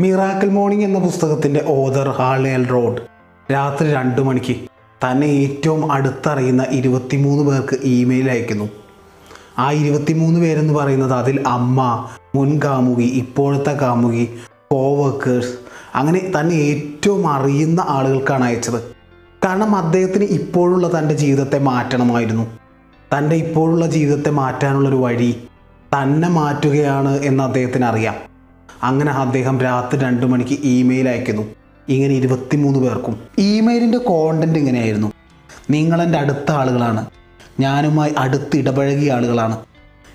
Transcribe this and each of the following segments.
Miracle morning എന്ന പുസ്തകത്തിന്റെ author ഹാളേൽ road. രാത്രി രണ്ട് മണിക്ക് തന്നെ ഏറ്റവും അടുത്തറിയുന്ന ഇരുപത്തിമൂന്ന് പേർക്ക് ഇമെയിൽ അയക്കുന്നു. ആ ഇരുപത്തിമൂന്ന് പേരെന്ന് പറയുന്നത് അതിൽ അമ്മ മുൻ കാമുകി ഇപ്പോഴത്തെ കാമുകി കോവർക്കേഴ്സ് അങ്ങനെ തന്നെ ഏറ്റവും അറിയുന്ന ആളുകൾക്കാണ് അയച്ചത്. കാരണം അദ്ദേഹത്തിന് ഇപ്പോഴുള്ള തന്റെ ജീവിതത്തെ മാറ്റണമായിരുന്നു. തന്റെ ഇപ്പോഴുള്ള ജീവിതത്തെ മാറ്റാനുള്ളൊരു വഴി തന്നെ മാറ്റുകയാണ് എന്ന് അദ്ദേഹത്തിന് അറിയാം അങ്ങനെ അദ്ദേഹം രാത്രി രണ്ട് മണിക്ക് ഇമെയിൽ അയക്കുന്നു. ഇങ്ങനെ ഇരുപത്തിമൂന്ന് പേർക്കും. ഇമെയിലിന്റെ കോണ്ടന്റ് ഇങ്ങനെയായിരുന്നു. നിങ്ങളെന്റെ അടുത്ത ആളുകളാണ്. ഞാനുമായി അടുത്ത് ഇടപഴകിയ ആളുകളാണ്.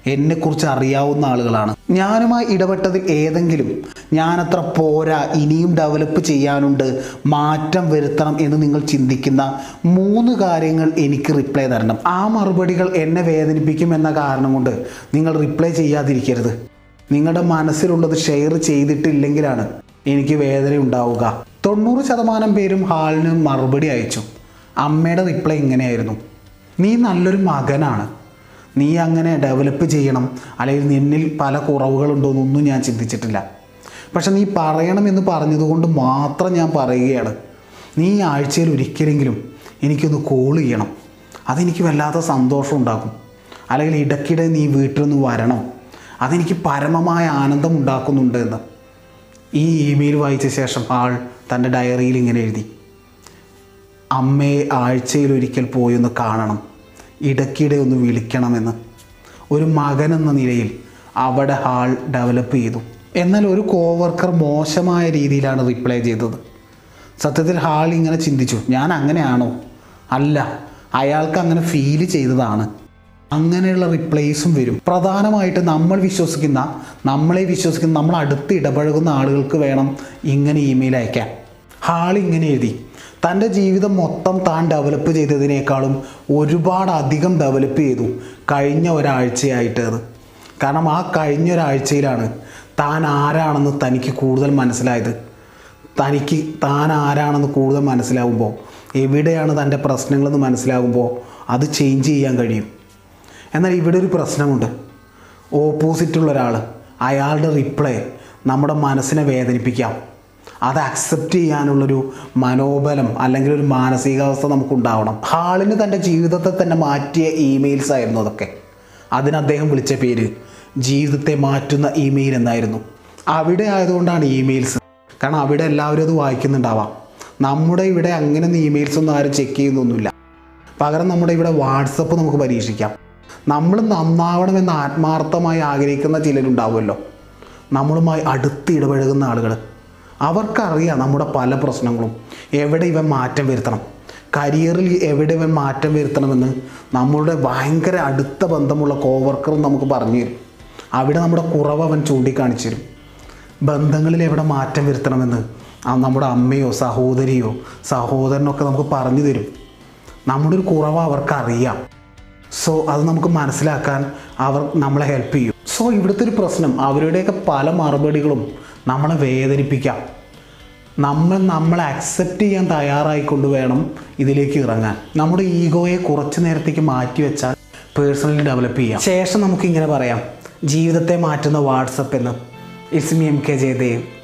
എന്നെക്കുറിച്ച് അറിയാവുന്ന ആളുകളാണ്. ഞാനുമായി ഇടപെട്ടതിൽ ഏതെങ്കിലും ഞാനത്ര പോരാ ഇനിയും ഡെവലപ്പ് ചെയ്യാനുണ്ട് മാറ്റം വരുത്തണം എന്ന് നിങ്ങൾ ചിന്തിക്കുന്ന മൂന്ന് കാര്യങ്ങൾ എനിക്ക് റിപ്ലൈ തരണം. ആ മറുപടികൾ എന്നെ വേദനിപ്പിക്കും എന്ന കാരണം കൊണ്ട് നിങ്ങൾ റിപ്ലൈ ചെയ്യാതിരിക്കരുത്. നിങ്ങളുടെ മനസ്സിലുള്ളത് ഷെയർ ചെയ്തിട്ടില്ലെങ്കിലാണ് എനിക്ക് വേദന ഉണ്ടാവുക. തൊണ്ണൂറ് ശതമാനം പേരും ഹാളിന് മറുപടി അയച്ചു. അമ്മയുടെ റിപ്ലൈ ഇങ്ങനെയായിരുന്നു. നീ നല്ലൊരു മകനാണ്. നീ അങ്ങനെ ഡെവലപ്പ് ചെയ്യണം. അല്ലെങ്കിൽ നിന്നിൽ പല കുറവുകളുണ്ടോയെന്നൊന്നും ഞാൻ ചിന്തിച്ചിട്ടില്ല. പക്ഷെ നീ പറയണമെന്ന് പറഞ്ഞതുകൊണ്ട് മാത്രം ഞാൻ പറയുകയാണ്. നീ ആഴ്ചയിൽ ഒരിക്കലെങ്കിലും എനിക്കൊന്ന് കോൾ ചെയ്യണം. അതെനിക്ക് വല്ലാത്ത സന്തോഷം ഉണ്ടാക്കും. അല്ലെങ്കിൽ ഇടയ്ക്കിടെ നീ വീട്ടിൽ നിന്ന് വരണം. അതെനിക്ക് പരമമായ ആനന്ദം ഉണ്ടാക്കുന്നുണ്ട് എന്ന്. ഈ ഇമെയിൽ വായിച്ച ശേഷം ആൾ തന്റെ ഡയറിയിൽ ഇങ്ങനെ എഴുതി. അമ്മയെ ആഴ്ചയിൽ ഒരിക്കൽ പോയി ഒന്ന് കാണണം. ഇടയ്ക്കിടെ ഒന്ന് വിളിക്കണമെന്ന് ഒരു മകൻ എന്ന നിലയിൽ അവിടെ ഹാൾ ഡെവലപ്പ് ചെയ്തു. എന്നാൽ ഒരു കോവർക്കർ മോശമായ രീതിയിലാണ് റിപ്ലൈ ചെയ്തത്. സത്യത്തിൽ ഹാൾ ഇങ്ങനെ ചിന്തിച്ചു ഞാൻ അങ്ങനെയാണോ? അല്ല അയാൾക്ക് അങ്ങനെ ഫീൽ ചെയ്തതാണ്. അങ്ങനെയുള്ള റിപ്ലേസും വരും. പ്രധാനമായിട്ട് നമ്മൾ വിശ്വസിക്കുന്ന നമ്മളെ വിശ്വസിക്കുന്ന നമ്മൾ അടുത്ത് ഇടപഴകുന്ന ആളുകൾക്ക് വേണം ഇങ്ങനെ ഇമെയിൽ അയക്കാൻ. ഹാൾ ഇങ്ങനെ എഴുതി. തന്റെ ജീവിതം മൊത്തം താൻ ഡെവലപ്പ് ചെയ്തതിനേക്കാളും ഒരുപാട് അധികം ഡെവലപ്പ് ചെയ്തു കഴിഞ്ഞ ഒരാഴ്ചയായിട്ട് അത് കാരണം ആ കഴിഞ്ഞ ഒരാഴ്ചയിലാണ് താൻ ആരാണെന്ന് തനിക്ക് കൂടുതൽ മനസ്സിലായത്. തനിക്ക് താൻ ആരാണെന്ന് കൂടുതൽ മനസ്സിലാകുമ്പോൾ എവിടെയാണ് തന്റെ പ്രശ്നങ്ങളെന്ന് മനസ്സിലാകുമ്പോൾ അത് ചേഞ്ച് ചെയ്യാൻ കഴിയും. എന്നാൽ ഇവിടെ ഒരു പ്രശ്നമുണ്ട്. ഓപ്പോസിറ്റുള്ള ഒരാൾ അയാളുടെ റിപ്ലൈ നമ്മുടെ മനസ്സിനെ വേദനിപ്പിക്കാം. അത് അക്സെപ്റ്റ് ചെയ്യാനുള്ളൊരു മനോബലം അല്ലെങ്കിൽ ഒരു മാനസികാവസ്ഥ നമുക്കുണ്ടാവണം. ഹാളിന് തന്റെ ജീവിതത്തെ തന്നെ മാറ്റിയ ഇമെയിൽസ് ആയിരുന്നു അതൊക്കെ. അതിന് അദ്ദേഹം വിളിച്ച പേര് ജീവിതത്തെ മാറ്റുന്ന ഇമെയിൽ എന്നായിരുന്നു. അവിടെ ആയതുകൊണ്ടാണ് ഇമെയിൽസ് കാരണം അവിടെ എല്ലാവരും അത് വായിക്കുന്നുണ്ടാവാം. നമ്മുടെ ഇവിടെ അങ്ങനെ ഇമെയിൽസ് ഒന്നും ആരും ചെക്ക് ചെയ്യുന്നൊന്നുമില്ല. പകരം നമ്മുടെ ഇവിടെ വാട്സപ്പ് നമുക്ക് പരീക്ഷിക്കാം. നമ്മൾ നന്നാവണമെന്ന് ആത്മാർത്ഥമായി ആഗ്രഹിക്കുന്ന ചിലരുണ്ടാവുമല്ലോ. നമ്മളുമായി അടുത്ത് ഇടപഴകുന്ന ആളുകൾ. അവർക്കറിയാം നമ്മുടെ പല പ്രശ്നങ്ങളും. എവിടെ ഇവൻ മാറ്റം വരുത്തണം? കരിയറിൽ എവിടെ ഇവൻ മാറ്റം വരുത്തണമെന്ന് നമ്മളുടെ ഭയങ്കര അടുത്ത ബന്ധമുള്ള കോവർക്കറും നമുക്ക് പറഞ്ഞു തരും. അവിടെ നമ്മുടെ കുറവ് അവൻ ചൂണ്ടിക്കാണിച്ചു തരും. ബന്ധങ്ങളിൽ എവിടെ മാറ്റം വരുത്തണമെന്ന് നമ്മുടെ അമ്മയോ സഹോദരിയോ സഹോദരനൊക്കെ നമുക്ക് പറഞ്ഞു തരും. നമ്മുടെ ഒരു കുറവ് അവർക്കറിയാം. സോ അത് നമുക്ക് മനസ്സിലാക്കാൻ അവർ നമ്മളെ ഹെൽപ്പ് ചെയ്യും. സോ ഇവിടുത്തെ ഒരു പ്രശ്നം അവരുടെയൊക്കെ പല മറുപടികളും നമ്മളെ വേദനിപ്പിക്കാം. നമ്മൾ നമ്മളെ അക്സെപ്റ്റ് ചെയ്യാൻ തയ്യാറായിക്കൊണ്ട് വേണം ഇതിലേക്ക് ഇറങ്ങാൻ. നമ്മുടെ ഈഗോയെ കുറച്ച് നേരത്തേക്ക് മാറ്റി വെച്ചാൽ പേഴ്സണലി ഡെവലപ്പ് ചെയ്യാം. ശേഷം നമുക്കിങ്ങനെ പറയാം. ജീവിതത്തെ മാറ്റുന്ന വാട്സപ്പ് എന്ന്. ഇസ്മി എം കെ ജയദേവ്.